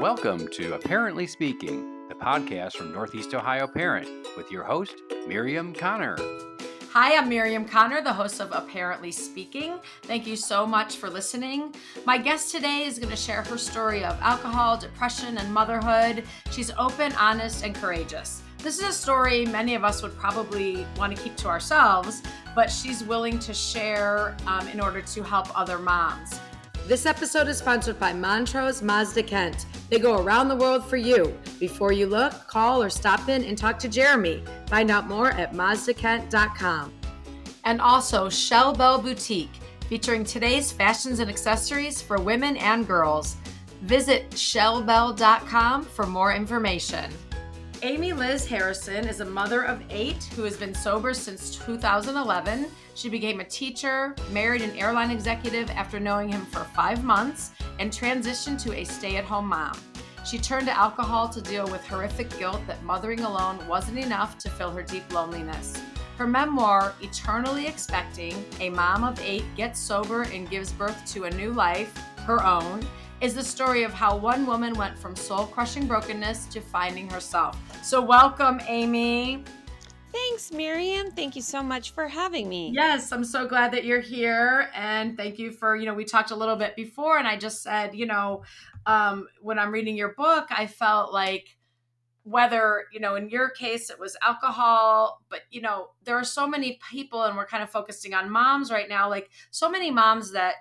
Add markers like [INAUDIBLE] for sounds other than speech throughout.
Welcome to Apparently Speaking, the podcast from Northeast Ohio Parent, with your host, Miriam Connor. Hi, I'm Miriam Connor, the host of Apparently Speaking. Thank you so much for listening. My guest today is going to share her story of alcohol, depression, and motherhood. She's open, honest, and courageous. This is a story many of us would probably want to keep to ourselves, but she's willing to share um, in order to help other moms. This episode is sponsored by Montrose Mazda Kent. They go around the world for you. Before you look, call or stop in and talk to Jeremy. Find out more at mazdakent.com. And also Schell Bell Boutique, featuring today's fashions and accessories for women and girls. Visit schellbell.com for more information. Amy Liz Harrison is a mother of eight who has been sober since 2011. She became a teacher, married an airline executive after knowing him for five months, and transitioned to a stay at home mom. She turned to alcohol to deal with horrific guilt that mothering alone wasn't enough to fill her deep loneliness. Her memoir, Eternally Expecting, a mom of eight gets sober and gives birth to a new life, her own, is the story of how one woman went from soul crushing brokenness to finding herself. So, welcome, Amy. Thanks, Miriam. Thank you so much for having me. Yes, I'm so glad that you're here. And thank you for, you know, we talked a little bit before, and I just said, you know, um, when I'm reading your book, I felt like whether, you know, in your case it was alcohol, but, you know, there are so many people, and we're kind of focusing on moms right now, like so many moms that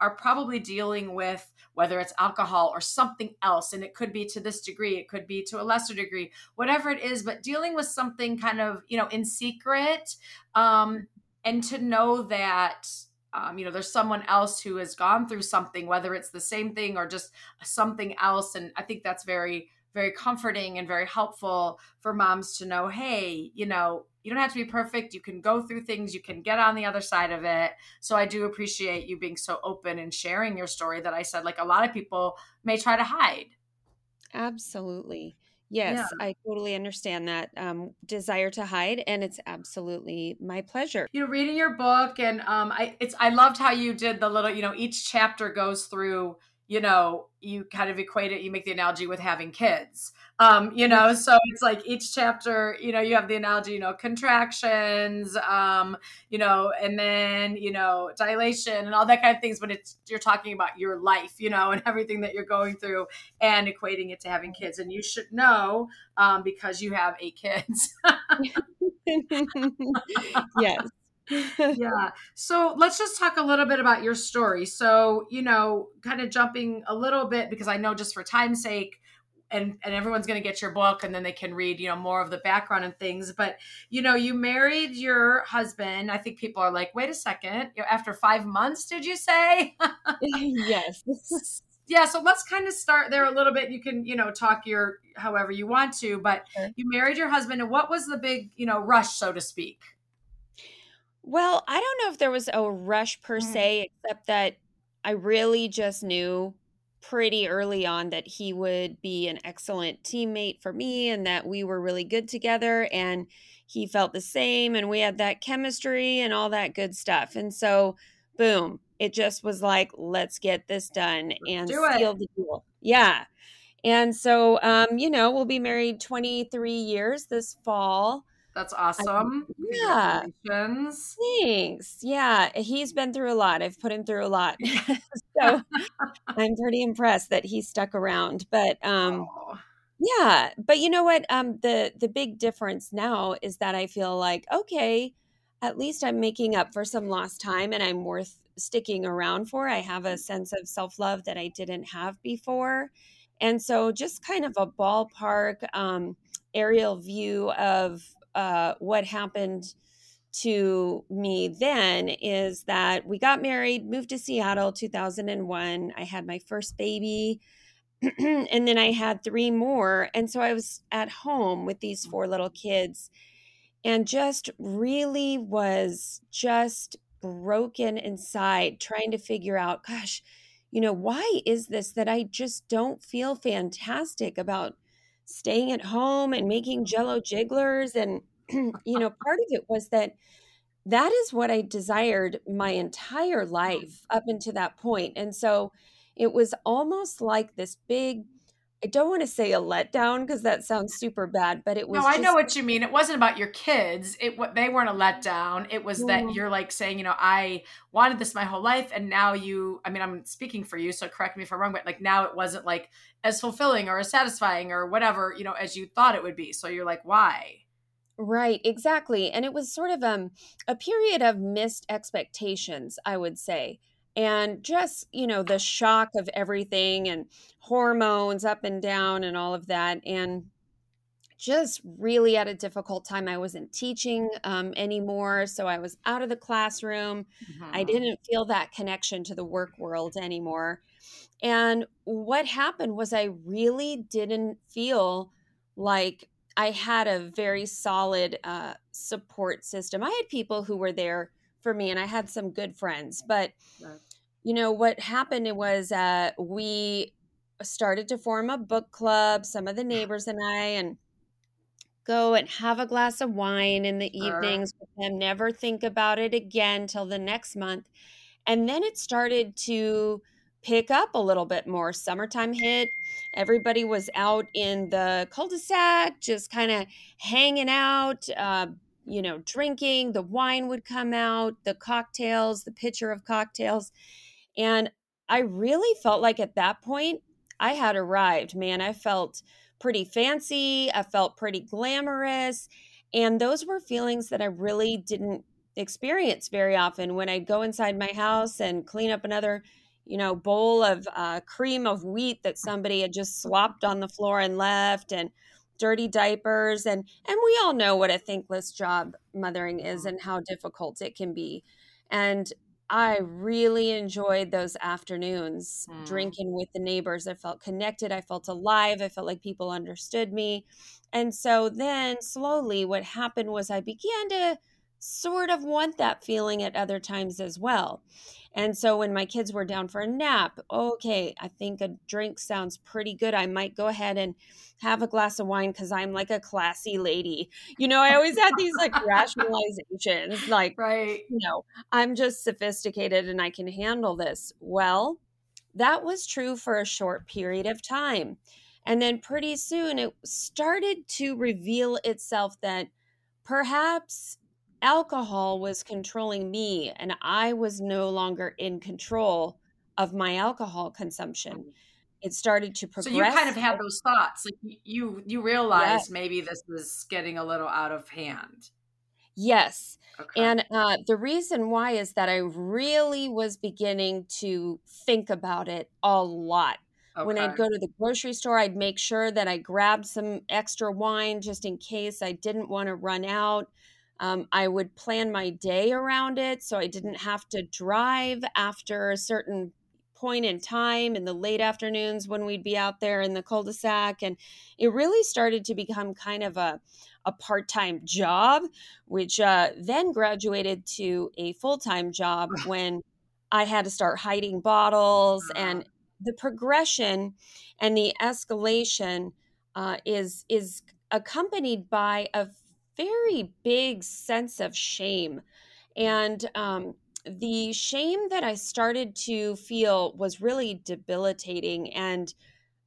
are probably dealing with whether it's alcohol or something else. And it could be to this degree, it could be to a lesser degree, whatever it is, but dealing with something kind of, you know, in secret. Um, and to know that, um, you know, there's someone else who has gone through something, whether it's the same thing or just something else. And I think that's very, very comforting and very helpful for moms to know, hey, you know, you don't have to be perfect. You can go through things, you can get on the other side of it. So I do appreciate you being so open and sharing your story that I said, like a lot of people may try to hide. Absolutely. Yes, yeah. I totally understand that um, desire to hide, and it's absolutely my pleasure. You know, reading your book, and um, I it's I loved how you did the little. You know, each chapter goes through you know, you kind of equate it, you make the analogy with having kids. Um, you know, so it's like each chapter, you know, you have the analogy, you know, contractions, um, you know, and then, you know, dilation and all that kind of things, but it's you're talking about your life, you know, [LAUGHS] and everything that you're going through and equating it to having kids. And you should know um, because you have eight kids. [LAUGHS] [LAUGHS] yes yeah. So let's just talk a little bit about your story. So, you know, kind of jumping a little bit because I know just for time's sake, and and everyone's going to get your book and then they can read you know more of the background and things but you know you married your husband i think people are like wait a second you know, after five months did you say [LAUGHS] yes yeah so let's kind of start there a little bit you can you know talk your however you want to but sure. you married your husband and what was the big you know rush so to speak well, I don't know if there was a rush per mm. se, except that I really just knew pretty early on that he would be an excellent teammate for me and that we were really good together and he felt the same and we had that chemistry and all that good stuff. And so, boom, it just was like, let's get this done and Do seal the deal. Yeah. And so, um, you know, we'll be married 23 years this fall. That's awesome. I, yeah. Thanks. Yeah. He's been through a lot. I've put him through a lot. [LAUGHS] [LAUGHS] so I'm pretty impressed that he stuck around. But um oh. yeah. But you know what? Um the the big difference now is that I feel like, okay, at least I'm making up for some lost time and I'm worth sticking around for. I have a sense of self-love that I didn't have before. And so just kind of a ballpark um aerial view of uh, what happened to me then is that we got married, moved to Seattle 2001. I had my first baby. [CLEARS THROAT] and then I had three more. And so I was at home with these four little kids and just really was just broken inside, trying to figure out, gosh, you know, why is this that I just don't feel fantastic about staying at home and making jello jigglers and [CLEARS THROAT] you know part of it was that that is what i desired my entire life up until that point and so it was almost like this big I don't want to say a letdown because that sounds super bad, but it was. No, I know what you mean. It wasn't about your kids. It they weren't a letdown. It was that you're like saying, you know, I wanted this my whole life, and now you. I mean, I'm speaking for you, so correct me if I'm wrong, but like now it wasn't like as fulfilling or as satisfying or whatever you know as you thought it would be. So you're like, why? Right, exactly. And it was sort of um, a period of missed expectations, I would say. And just, you know, the shock of everything and hormones up and down and all of that. And just really at a difficult time. I wasn't teaching um, anymore. So I was out of the classroom. Mm-hmm. I didn't feel that connection to the work world anymore. And what happened was I really didn't feel like I had a very solid uh, support system. I had people who were there for me, and I had some good friends. But right. You know what happened was uh, we started to form a book club. Some of the neighbors and I, and go and have a glass of wine in the evenings with them. Never think about it again till the next month. And then it started to pick up a little bit more. Summertime hit Everybody was out in the cul-de-sac, just kind of hanging out, uh, you know, drinking. The wine would come out, the cocktails, the pitcher of cocktails. And I really felt like at that point, I had arrived, man. I felt pretty fancy. I felt pretty glamorous. And those were feelings that I really didn't experience very often when I'd go inside my house and clean up another you know, bowl of uh, cream of wheat that somebody had just slopped on the floor and left, and dirty diapers, and and we all know what a thankless job mothering is mm-hmm. and how difficult it can be, and I really enjoyed those afternoons mm. drinking with the neighbors. I felt connected. I felt alive. I felt like people understood me. And so then slowly, what happened was I began to sort of want that feeling at other times as well. And so when my kids were down for a nap, okay, I think a drink sounds pretty good. I might go ahead and have a glass of wine because I'm like a classy lady. You know, I always had these like rationalizations, like, right. you know, I'm just sophisticated and I can handle this. Well, that was true for a short period of time. And then pretty soon it started to reveal itself that perhaps alcohol was controlling me and I was no longer in control of my alcohol consumption. Mm. It started to progress. So you kind of had those thoughts, like you you realized yes. maybe this was getting a little out of hand. Yes. Okay. And uh, the reason why is that I really was beginning to think about it a lot. Okay. When I'd go to the grocery store, I'd make sure that I grabbed some extra wine just in case I didn't want to run out. Um, I would plan my day around it so I didn't have to drive after a certain point in time in the late afternoons when we'd be out there in the cul-de-sac and it really started to become kind of a, a part-time job which uh, then graduated to a full-time job when i had to start hiding bottles and the progression and the escalation uh, is is accompanied by a very big sense of shame. And um, the shame that I started to feel was really debilitating. And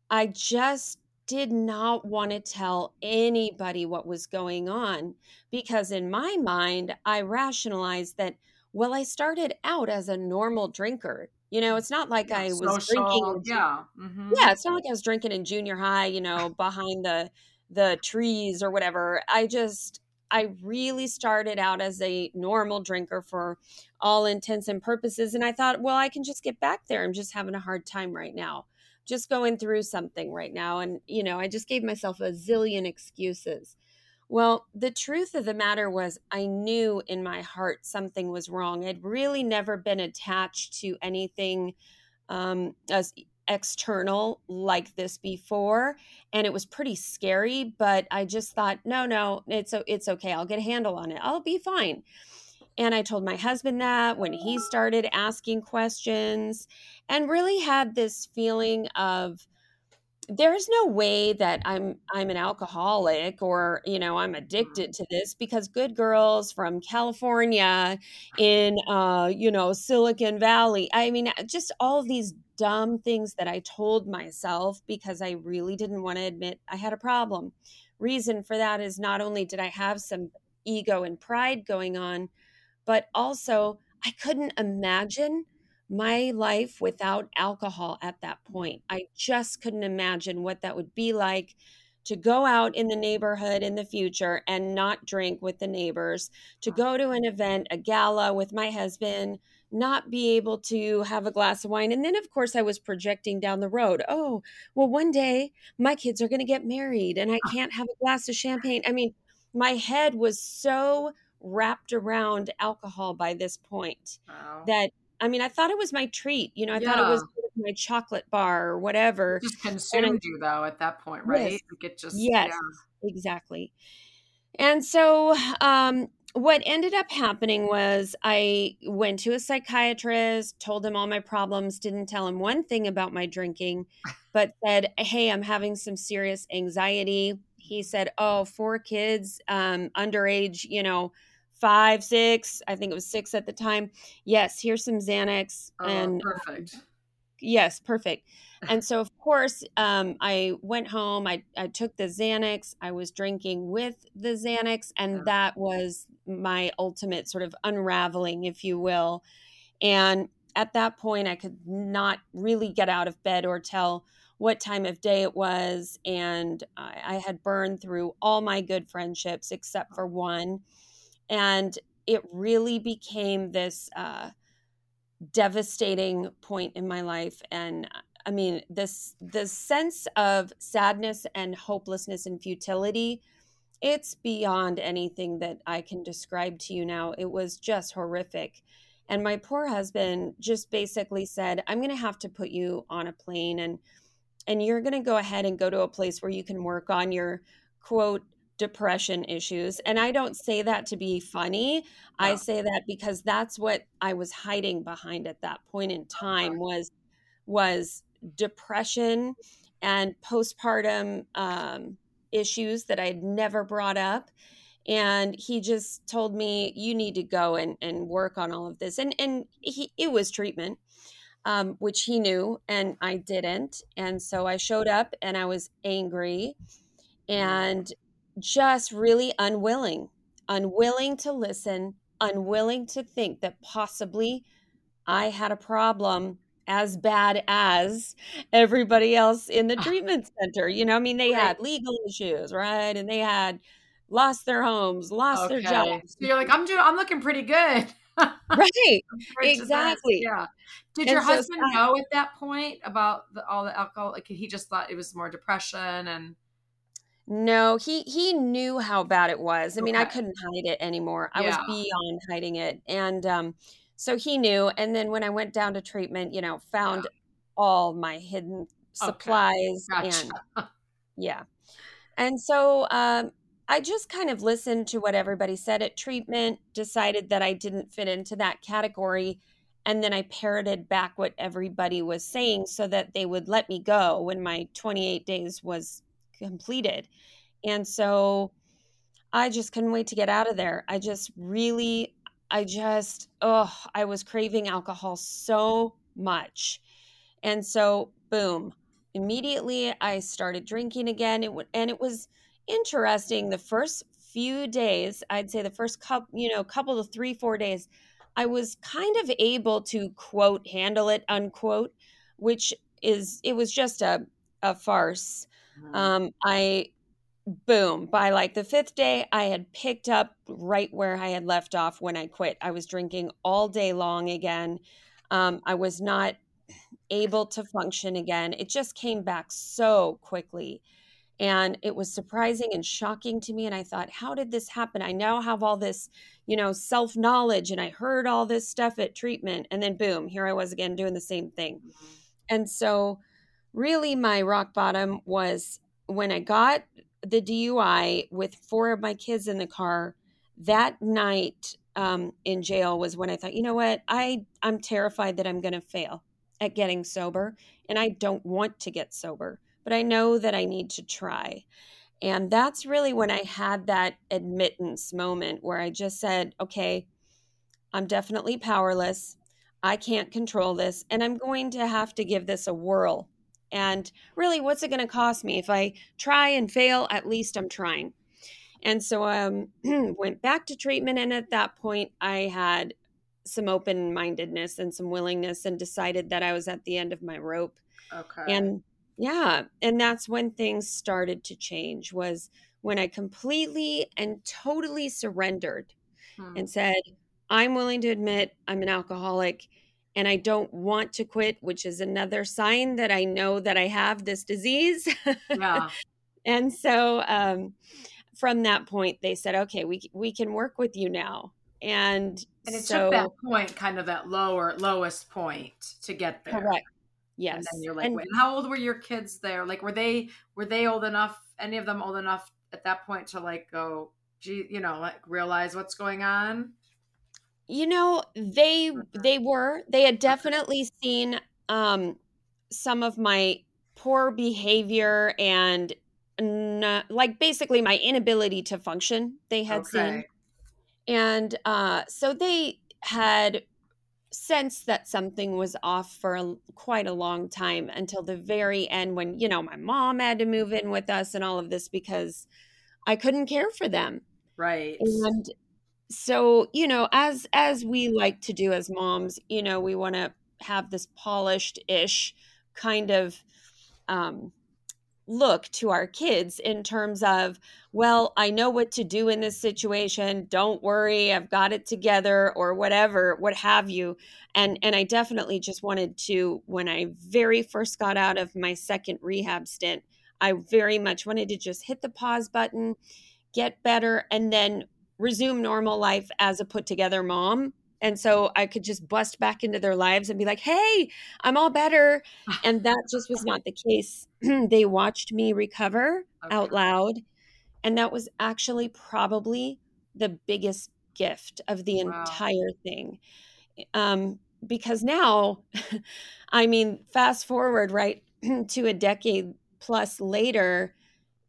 I just did not want to tell anybody what was going on because, in my mind, I rationalized that, well, I started out as a normal drinker. You know, it's not like yeah, I was social, drinking. Yeah. Mm-hmm. Yeah. It's not like I was drinking in junior high, you know, behind the the trees or whatever. I just, I really started out as a normal drinker for all intents and purposes. And I thought, well, I can just get back there. I'm just having a hard time right now, just going through something right now. And, you know, I just gave myself a zillion excuses. Well, the truth of the matter was, I knew in my heart something was wrong. I'd really never been attached to anything um, as external like this before and it was pretty scary but i just thought no no it's it's okay i'll get a handle on it i'll be fine. And i told my husband that when he started asking questions and really had this feeling of there's no way that i'm i'm an alcoholic or you know i'm addicted to this because good girls from california in uh you know silicon valley i mean just all these dumb things that I told myself because I really didn't want to admit I had a problem. Reason for that is not only did I have some ego and pride going on, but also I couldn't imagine my life without alcohol at that point. I just couldn't imagine what that would be like to go out in the neighborhood in the future and not drink with the neighbors, to go to an event, a gala with my husband, not be able to have a glass of wine. And then, of course, I was projecting down the road. Oh, well, one day my kids are going to get married and I can't have a glass of champagne. I mean, my head was so wrapped around alcohol by this point wow. that I mean, I thought it was my treat. You know, I yeah. thought it was my chocolate bar or whatever. It just consumed you though at that point, right? Yes, like it just yes, yeah. exactly. And so, um, what ended up happening was I went to a psychiatrist, told him all my problems, didn't tell him one thing about my drinking, but said, Hey, I'm having some serious anxiety. He said, Oh, four kids, um, underage, you know, five, six, I think it was six at the time. Yes, here's some Xanax. Oh, and perfect. Yes, perfect. And so, of course, um, I went home. I, I took the Xanax. I was drinking with the Xanax, and that was my ultimate sort of unraveling, if you will. And at that point, I could not really get out of bed or tell what time of day it was. And I, I had burned through all my good friendships except for one. And it really became this. Uh, devastating point in my life and i mean this the sense of sadness and hopelessness and futility it's beyond anything that i can describe to you now it was just horrific and my poor husband just basically said i'm going to have to put you on a plane and and you're going to go ahead and go to a place where you can work on your quote depression issues. And I don't say that to be funny. I say that because that's what I was hiding behind at that point in time was was depression and postpartum um, issues that I'd never brought up. And he just told me, you need to go and, and work on all of this. And and he it was treatment. Um, which he knew and I didn't. And so I showed up and I was angry and just really unwilling, unwilling to listen, unwilling to think that possibly I had a problem as bad as everybody else in the ah. treatment center. You know, I mean, they had legal issues, right? And they had lost their homes, lost okay. their jobs. So you're like, I'm doing, I'm looking pretty good. [LAUGHS] right. [LAUGHS] exactly. Yeah. Did and your so, husband know at that point about the, all the alcohol? Like he just thought it was more depression and. No, he he knew how bad it was. I mean, I couldn't hide it anymore. I was beyond hiding it. And um so he knew and then when I went down to treatment, you know, found Yeah. all my hidden Okay. supplies and [LAUGHS] yeah. And so um I just kind of listened to what everybody said at treatment, decided that I didn't fit into that category, and then I parroted back what everybody was saying so that they would let me go when my 28 days was completed. And so I just couldn't wait to get out of there. I just really, I just, oh, I was craving alcohol so much. And so, boom, immediately I started drinking again. It would, and it was interesting. The first few days, I'd say the first couple, you know, couple to three, four days, I was kind of able to quote handle it, unquote, which is, it was just a, a farce. Mm-hmm. Um, I boom by like the fifth day i had picked up right where i had left off when i quit. I was drinking all day long again. Um, i was not able to function again. It just came back so quickly. And it was surprising and shocking to me and i thought how did this happen? I now have all this you know self knowledge and i heard all this stuff at treatment and then boom here i was again doing the same thing. Mm-hmm. and so really my rock bottom was when I got the DUI with four of my kids in the car. That night um, in jail was when I thought, you know what, I I'm terrified that I'm going to fail at getting sober, and I don't want to get sober, but I know that I need to try. And that's really when I had that admittance moment where I just said, okay, I'm definitely powerless. I can't control this and I'm going to have to give this a whirl. And really, what's it going to cost me? If I try and fail, at least I'm trying. And so I um, [CLEARS THROAT] went back to treatment. And at that point, I had some open mindedness and some willingness and decided that I was at the end of my rope. Okay. And yeah, and that's when things started to change was when I completely and totally surrendered hmm. and said, I'm willing to admit I'm an alcoholic and I don't want to quit, which is another sign that I know that I have this disease. [LAUGHS] Yeah. and so um, from that point, they said, okay, we, we can work with you now. And, and it so, took that point, kind of that lower, lowest point to get there. Correct. Yes. And then you're like, and, wait, how old were your kids there? Like, were they, were they old enough, any of them old enough at that point to like go, gee, you know, like realize what's going on? You know, they they were they had definitely seen um some of my poor behavior and not, like basically my inability to function they had okay. seen and uh so they had sensed that something was off for a, quite a long time until the very end when you know my mom had to move in with us and all of this because I couldn't care for them. Right. And so you know as as we like to do as moms you know we want to have this polished ish kind of um look to our kids in terms of well i know what to do in this situation. Don't worry. I've got it together or whatever what have you. And and i definitely just wanted to when i very first got out of my second rehab stint i very much wanted to just hit the pause button get better and then resume normal life as a put together mom. And so I could just bust back into their lives and be like, hey, I'm all better. [LAUGHS] And that just was not the case. [CLEARS THROAT] they watched me recover okay. out loud. And that was actually probably the biggest gift of the wow. entire thing. Um, because now, [LAUGHS] I mean, fast forward right [CLEARS THROAT] to a decade plus later,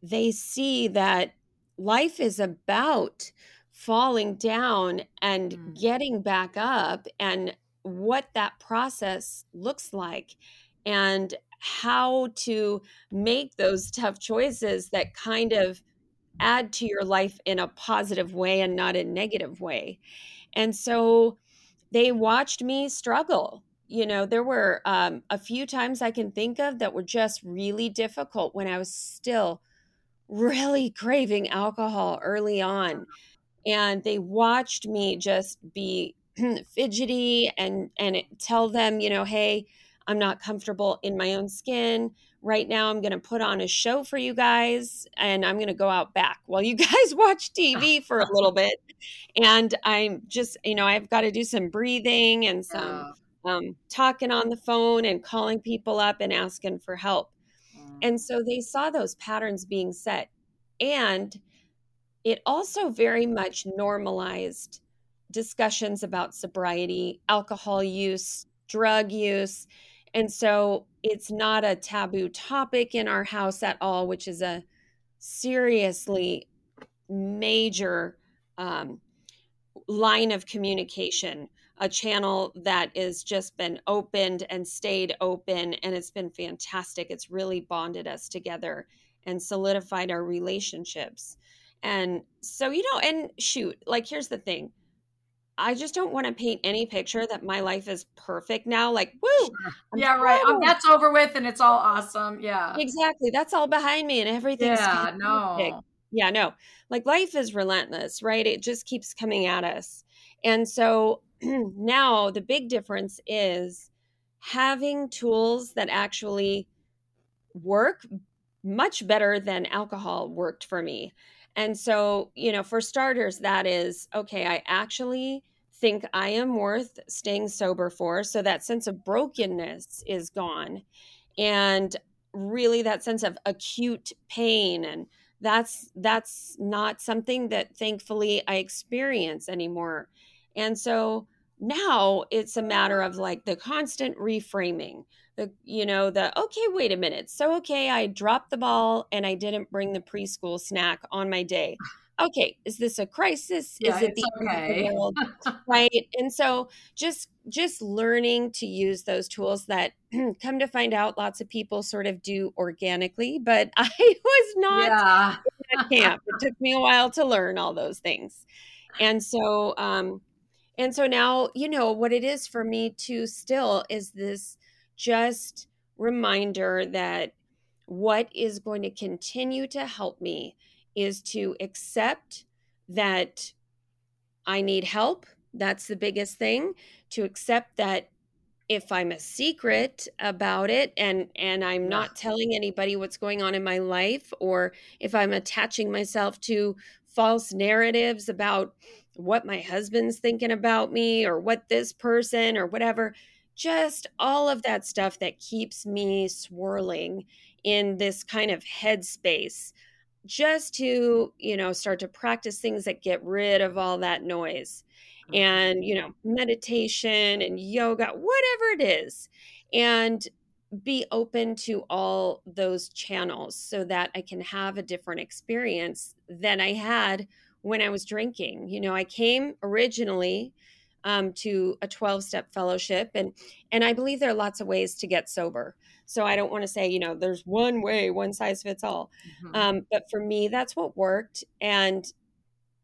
they see that life is about falling down and mm. getting back up and what that process looks like and how to make those tough choices that kind of add to your life in a positive way and not a negative way. And so they watched me struggle. You know, there were um, a few times I can think of that were just really difficult when I was still really craving alcohol early on and they watched me just be [CLEARS THROAT] fidgety and and tell them you know hey i'm not comfortable in my own skin. Right now i'm going to put on a show for you guys and i'm going to go out back. [LAUGHS] While you guys watch [LAUGHS] tv for a little bit and i'm just you know i've got to do some breathing and some um, talking on the phone and calling people up and asking for help. Mm. and so they saw those patterns being set and it also very much normalized discussions about sobriety, alcohol use, drug use. And so it's not a taboo topic in our house at all, which is a seriously major um, line of communication, a channel that has just been opened and stayed open. And it's been fantastic. It's really bonded us together and solidified our relationships. And so, you know, and shoot, like, here's the thing. I just don't want to paint any picture that my life is perfect now. Like, woo! Yeah, right. Um, that's over with and it's all awesome. Yeah. Exactly. That's all behind me and everything's Yeah, no. Yeah, no. Like life is relentless, right? It just keeps coming at us. And so [CLEARS THROAT] now the big difference is having tools that actually work much better than alcohol worked for me. And so, you know, for starters, that is okay, I actually think I am worth staying sober for. So that sense of brokenness is gone. And really that sense of acute pain and that's that's not something that thankfully I experience anymore. And so now it's a matter of like the constant reframing the you know the okay wait a minute so okay i dropped the ball and i didn't bring the preschool snack on my day okay, is this a crisis? Yeah, is it the okay. world? [LAUGHS] right. And so just just learning to use those tools that [CLEARS THROAT] come to find out lots of people sort of do organically, but [LAUGHS] I was not yeah. in camp. It took me a while to learn all those things. And so um and so now, you know, what it is for me to still is this just reminder that what is going to continue to help me is to accept that I need help. That's the biggest thing. To accept that if I'm a secret about it and and I'm not telling anybody what's going on in my life or if I'm attaching myself to false narratives about what my husband's thinking about me or what this person or whatever just all of that stuff that keeps me swirling in this kind of headspace just to you know start to practice things that get rid of all that noise mm-hmm. and you know meditation and yoga whatever it is and be open to all those channels so that i can have a different experience than i had when i was drinking you know i came originally um, to a 12 step fellowship and and i believe there are lots of ways to get sober so I don't want to say, you know, there's one way, one size fits all. Mm-hmm. Um, but for me, that's what worked. And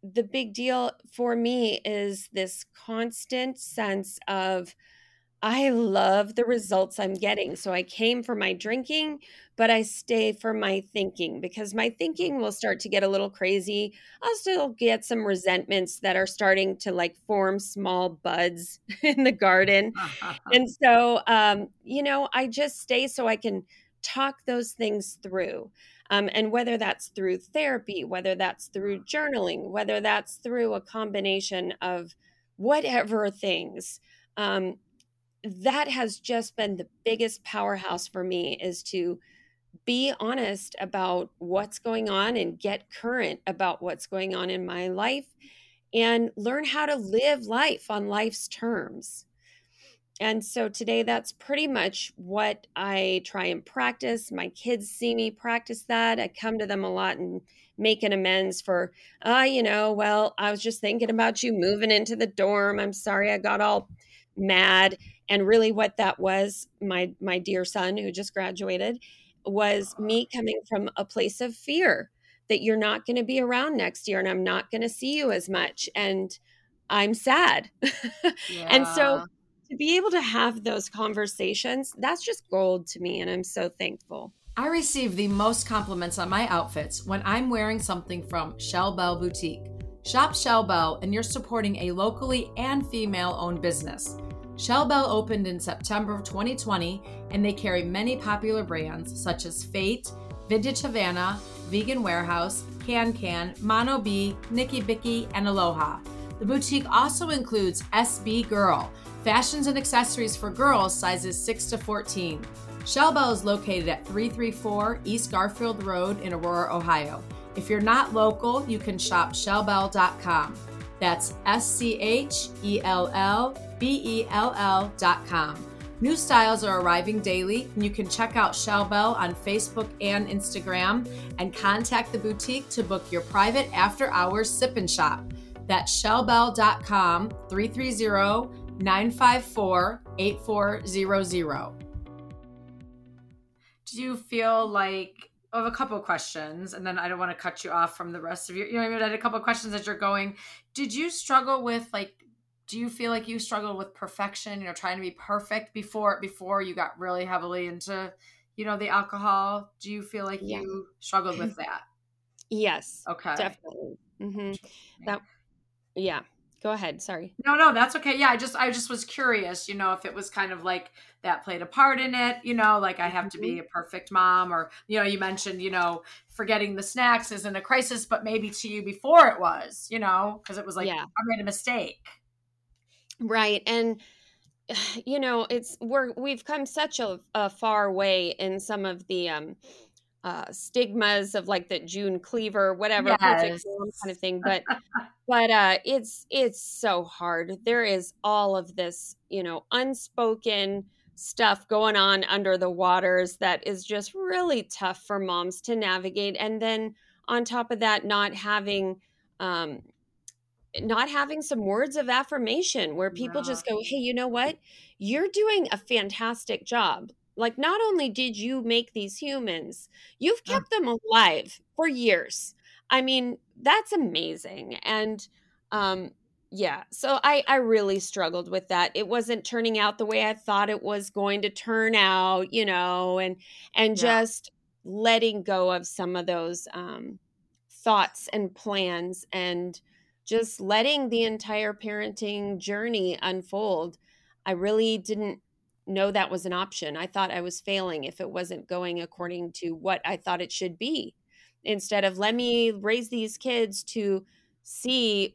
the big deal for me is this constant sense of, I love the results I'm getting. So I came for my drinking, but I stay for my thinking because my thinking will start to get a little crazy. I'll still get some resentments that are starting to like form small buds [LAUGHS] in the garden. [LAUGHS] and so, um, you know, I just stay so I can talk those things through. Um, and whether that's through therapy, whether that's through journaling, whether that's through a combination of whatever things. Um, that has just been the biggest powerhouse for me is to be honest about what's going on and get current about what's going on in my life and learn how to live life on life's terms. And so today, that's pretty much what I try and practice. My kids see me practice that. I come to them a lot and make an amends for, ah, uh, you know, well, I was just thinking about you moving into the dorm. I'm sorry I got all mad and really what that was my my dear son who just graduated was me coming from a place of fear that you're not going to be around next year and I'm not going to see you as much and I'm sad. Yeah. [LAUGHS] and so to be able to have those conversations, that's just gold to me and I'm so thankful. I receive the most compliments on my outfits when I'm wearing something from Schell Bell Boutique. Shop Schell Bell and you're supporting a locally and female owned business. Schell Bell opened in September of 2020 and they carry many popular brands such as Fate, Vintage Havana, Vegan Warehouse, Can Can, Mono B, Nikki Bicky, and Aloha. The boutique also includes SB Girl, fashions and accessories for girls sizes 6 to 14. Schell Bell is located at 334 East Garfield Road in Aurora, Ohio. If you're not local, you can shop schellbell.com. That's S C H E L L B E L L dot com. New styles are arriving daily, and you can check out Schell Bell on Facebook and Instagram and contact the boutique to book your private after hours sip and shop. That's schellbell.com 330 954 8400. Do you feel like I have a couple questions, and then I don't want to cut you off from the rest of your. You know, I, had a couple questions as you're going. Did you struggle with like? Do you feel like you struggled with perfection? You know, trying to be perfect before before you got really heavily into, you know, the alcohol. Do you feel like yeah. you struggled with that? Yes. Okay. Definitely. Mm-hmm. That. Yeah go ahead sorry no no that's okay yeah i just i just was curious you know if it was kind of like that played a part in it you know like i have to be mm-hmm. a perfect mom or you know you mentioned you know forgetting the snacks isn't a crisis but maybe to you before it was you know because it was like yeah. i made a mistake right and [SIGHS] you know it's we're we've come such a, a far way in some of the um uh, stigmas of like the June Cleaver, whatever, yes. perfect kind of thing. But [LAUGHS] but uh, it's it's so hard. There is all of this, you know, unspoken stuff going on under the waters that is just really tough for moms to navigate. And then on top of that, not having um, not having some words of affirmation where people yeah. just go, Hey, you know what? You're doing a fantastic job. Like, not only did you make these humans, you've kept them alive for years. I mean, that's amazing. And, um, yeah, so I I really struggled with that. It wasn't turning out the way I thought it was going to turn out, you know, and and yeah. just letting go of some of those um thoughts and plans and just letting the entire parenting journey unfold. I really didn't know that was an option. I thought I was failing if it wasn't going according to what I thought it should be. Instead of let me raise these kids to see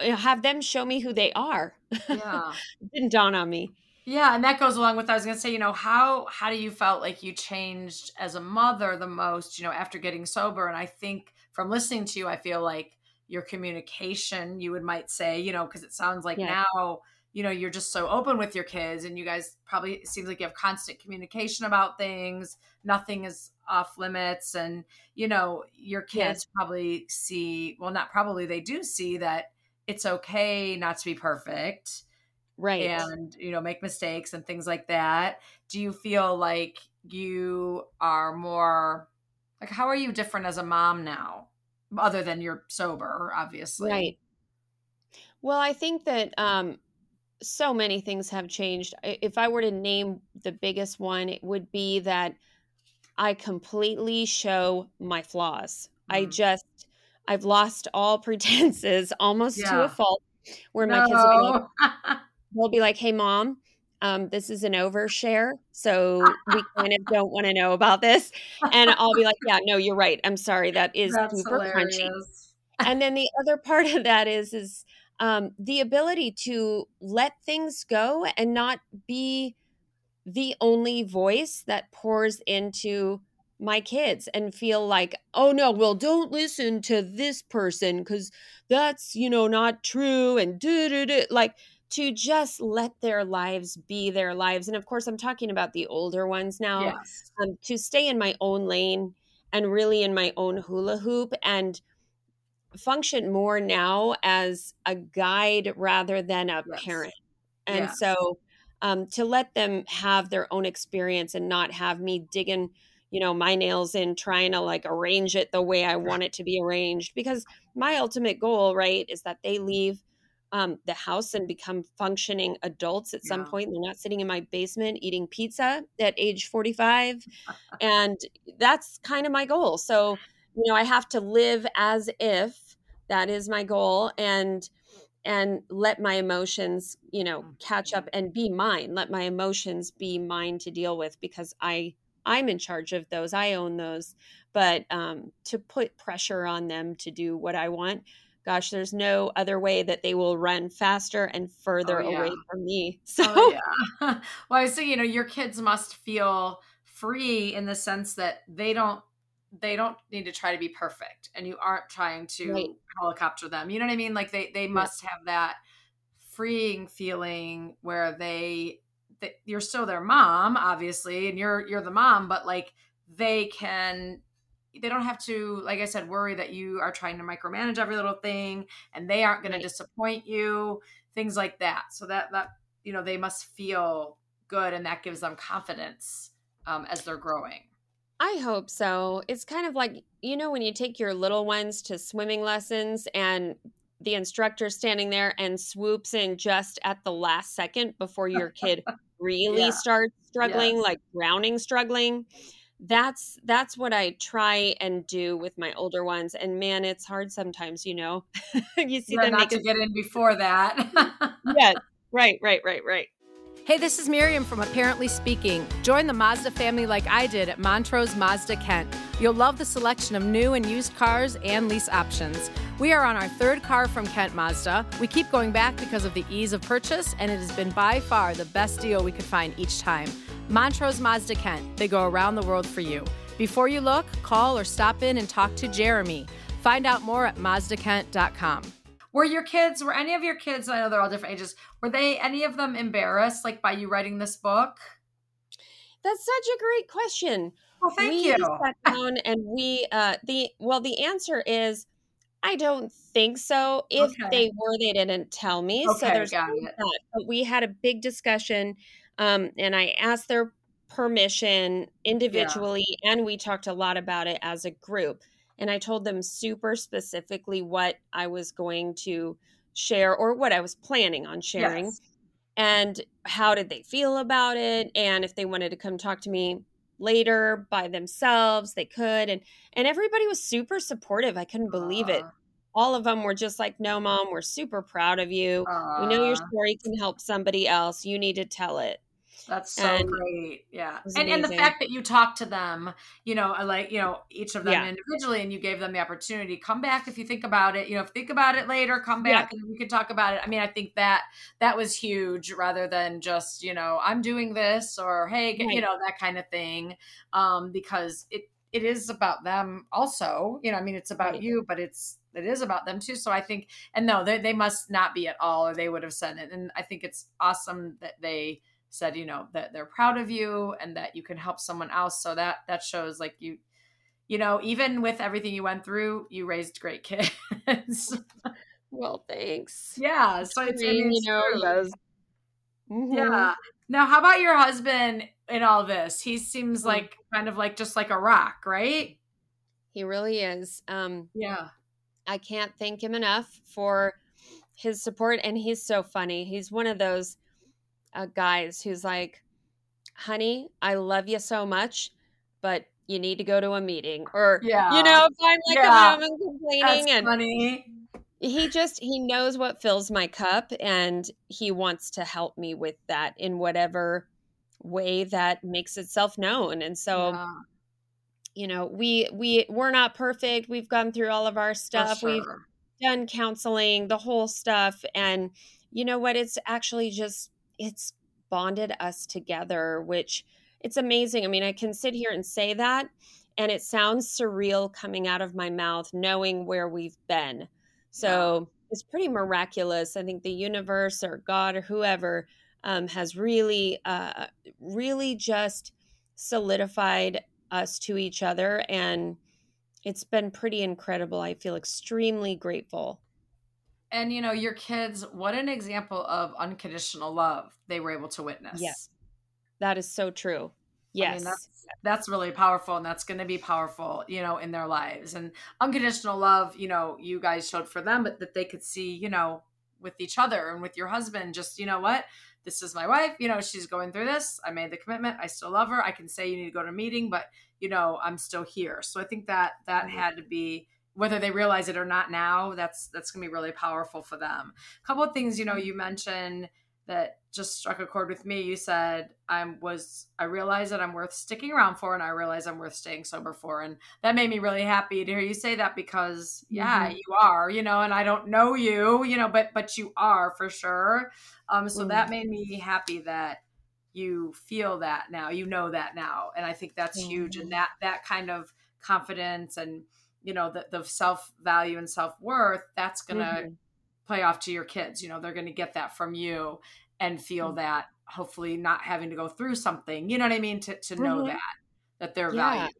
eh, have them show me who they are. [LAUGHS] Yeah. didn't dawn on me. Yeah, and that goes along with I was going to say, you know, how how do you felt like you changed as a mother the most, you know, after getting sober and I think from listening to you I feel like your communication, you would might say, you know, because it sounds like yeah. now, you know, you're just so open with your kids and you guys probably seems like you have constant communication about things. Nothing is off limits. And, you know, your kids probably see, well, not probably, they do see that it's okay not to be perfect. Right. And, you know, make mistakes and things like that. Do you feel like you are more like how are you different as a mom now? Other than you're sober, obviously. Right. Well, I think that um, so many things have changed. If I were to name the biggest one, it would be that I completely show my flaws. Mm. I just, I've lost all [LAUGHS] pretenses almost yeah. to a fault where no. my kids will be like, [LAUGHS] they'll be like, hey, mom, um, this is an overshare, so [LAUGHS] we kind of don't want to know about this. And I'll be like, yeah, no, you're right. I'm sorry. That is That's super hilarious. crunchy. And then the [LAUGHS] other part of that is, is um, the ability to let things go and not be the only voice that pours into my kids and feel like, oh no, well, don't listen to this person because that's, you know, not true. And do, do, do. Like, to just let their lives be their lives. And of course, I'm talking about the older ones now. Yes. Um, to stay in my own lane and really in my own hula hoop and function more now as a guide rather than a yes. parent. And yes. so um, to let them have their own experience and not have me digging you know my nails in trying to like arrange it the way i want it to be arranged because my ultimate goal right is that they leave um, the house and become functioning adults at some point. They're not sitting in my basement eating pizza at age 45. [LAUGHS] and that's kind of my goal. So, you know, I have to live as if that is my goal and and let my emotions, you know, catch up mm-hmm. and be mine. Let my emotions be mine to deal with because I I'm in charge of those. I own those. But um, to put pressure on them to do what I want, gosh, there's no other way that they will run faster and further oh, yeah. away from me. [LAUGHS] So, oh, yeah. [LAUGHS] well, I say, you know, your kids must feel free in the sense that they don't they don't need to try to be perfect and you aren't trying to right. helicopter them you know what i mean like they they must have that freeing feeling where they that you're still their mom obviously and you're you're the mom but like they can they don't have to like i said worry that you are trying to micromanage every little thing and they aren't going right. to disappoint you things like that so that that you know they must feel good and that gives them confidence um, as they're growing i hope so it's kind of like you know when you take your little ones to swimming lessons and the instructor standing there and swoops in just at the last second before your kid [LAUGHS] really yeah. starts struggling yes. like drowning struggling that's that's what I try and do with my older ones. And man, it's hard sometimes, you know. [LAUGHS] you see them not to get in before that. [LAUGHS] yes, right, right, right, right. Hey, this is Miriam from Apparently Speaking. Join the Mazda family like I did at Montrose Mazda Kent. You'll love the selection of new and used cars and lease options. We are on our third car from Kent Mazda. We keep going back because of the ease of purchase, and it has been by far the best deal we could find each time. Montrose Mazda Kent. They go around the world for you. Before you look, call or stop in and talk to Jeremy. Find out more at mazdakent.com. Were your kids, were any of your kids, I know they're all different ages, were they any of them embarrassed like by you writing this book? That's such a great question. Well, thank we you. sat down [LAUGHS] and we uh the well the answer is I don't think so. If Okay. they were, they didn't tell me. so Okay, there's got it. that. But we had a big discussion, um, and I asked their permission individually, and we talked a lot about it as a group. And I told them super specifically what I was going to share or what I was planning on sharing Yes. and how did they feel about it and if they wanted to come talk to me later by themselves they could and and everybody was super supportive. I couldn't believe it. All of them were just like no mom we're super proud of you. We know your story can help somebody else. You need to tell it That's so And great. Yeah. And and the fact that you talked to them, you know, uh, like, you know, each of them Yeah. individually and you gave them the opportunity, come back if you think about it, you know, think about it later, come Yeah. back and we can talk about it. I mean, I think that that was huge rather than just, you know, I'm doing this or hey, get- you know, that kind of thing. Um because it it is about them also. You know, I mean, it's about Right. you, but it's it is about them too. So I think and no, they they must not be at all or they would have said it. And I think it's awesome that they said you know that they're proud of you and that you can help someone else. So that that shows like you you know even with everything you went through you raised great [LAUGHS] kids. Well thanks. Yeah so it's, I mean, you know those Mhm. yeah. Now how about your husband in all this? He seems Mm. like kind of like just like a rock right? He really is. Um yeah. I can't thank him enough for his support. And he's so funny. He's one of those uh, guys who's like, honey, I love you so much, but you need to go to a meeting. Or, Yeah. you know, if I'm like Yeah. a mom and complaining that's and funny he just he knows what fills my cup and he wants to help me with that in whatever way that makes itself known. And so Yeah, you know we we we're not perfect we've gone through all of our stuff we've done counseling the whole stuff and you know what it's actually just it's bonded us together which it's amazing. I mean i can sit here and say that and it sounds surreal coming out of my mouth knowing where we've been. So it's pretty miraculous. I think the universe or god or whoever um, has really uh, really just solidified us to each other and it's been pretty incredible. I feel extremely grateful and you know your kids what an example of unconditional love they were able to witness Yes. that is so true I yes mean, that's that's really powerful, and that's going to be powerful, you know, in their lives. And unconditional love, you know, you guys showed for them, but that they could see, you know, with each other and with your husband. Just you know what, this is my wife. You know, she's going through this. I made the commitment. I still love her. I can say you need to go to a meeting, but you know, I'm still here. So I think that that had to be whether they realize it or not now that's that's going to be really powerful for them a couple of things you know you mentioned that just struck a chord with me. You said I was I realized that I'm worth sticking around for and I realize I'm worth staying sober for and that made me really happy to hear you say that because yeah, Mhm. you are, you know, and I don't know you, you know, but but you are for sure. Um so that Mhm. made me happy that you feel that now, you know that now. And I think that's huge and that that kind of confidence and you know the, the self-value and self-worth that's gonna Mhm. play off to your kids. You know, they're going to get that from you and feel Mhm. that hopefully not having to go through something. You know what I mean? To to know Mhm. that that they're Yeah. valued.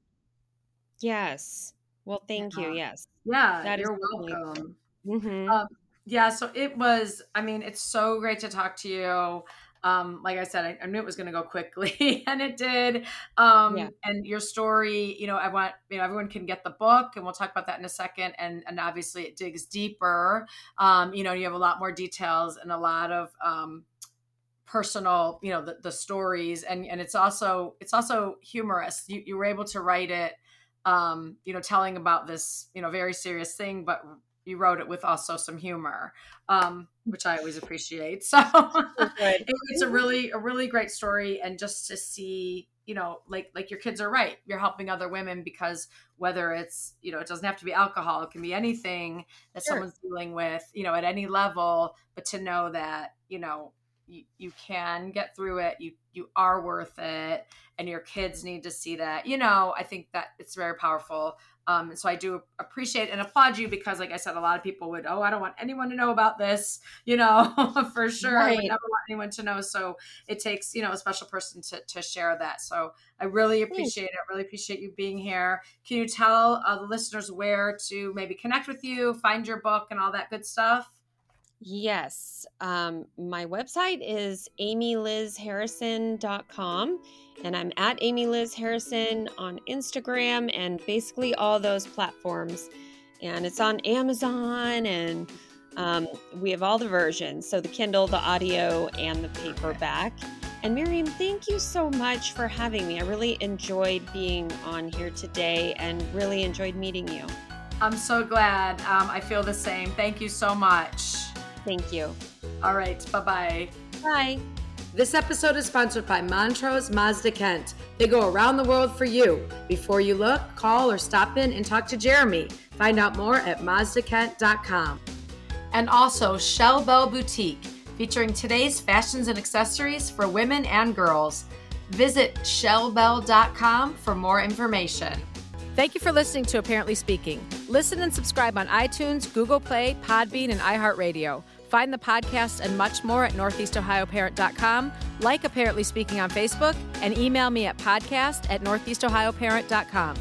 yes well thank you yes Yeah, That you're welcome. hmm Um, yeah, so it was. I mean, it's so great to talk to you. Um, like I said, I, I knew it was going to go quickly, [LAUGHS] and it did. Um, Yeah. And your story, you know, I want you know everyone can get the book, and we'll talk about that in a second. And and obviously, it digs deeper. Um, you know, you have a lot more details and a lot of um, personal, you know, the, the stories, and and it's also it's also humorous. You you were able to write it, um, you know, telling about this, you know, very serious thing, but you wrote it with also some humor, um, which I always appreciate. [LAUGHS] So it- it's a really a really great story, and just to see, you know, like like your kids are right. You're helping other women because whether it's you know it doesn't have to be alcohol, it can be anything that Sure. someone's dealing with, you know, at any level. But to know that you know you, you can get through it. You you are worth it, and your kids need to see that. You know, I think that it's very powerful. Um, so I do appreciate and applaud you because, like I said, a lot of people would, oh, I don't want anyone to know about this, [LAUGHS] you know, [LAUGHS] for sure. Right. I would never want anyone to know. So it takes, you know, a special person to, to share that. So I really appreciate Thanks. it. Really appreciate you being here. Can you tell uh, the listeners where to maybe connect with you, find your book, and all that good stuff? Yes. Um, my website is amylizharrison.com and I'm at Amy Liz Harrison on Instagram and basically all those platforms. And it's on Amazon and um, we have all the versions. So the Kindle, the audio, and the paperback. And Miriam, thank you so much for having me. I really enjoyed being on here today and really enjoyed meeting you. I'm so glad. Um, I feel the same. Thank you so much. Thank you. All right. Bye-bye. Bye. This episode is sponsored by Montrose Mazda Kent. They go around the world for you. Before you look, call or stop in and talk to Jeremy. Find out more at mazdakent.com. And also Schell Bell Boutique, featuring today's fashions and accessories for women and girls. Visit schellbell.com for more information. Thank you for listening to Apparently Speaking. Listen and subscribe on iTunes, Google Play, Podbean, and iHeartRadio. Find the podcast and much more at northeastohioparent.com, like Apparently Speaking on Facebook, and email me at podcast at northeastohioparent.com.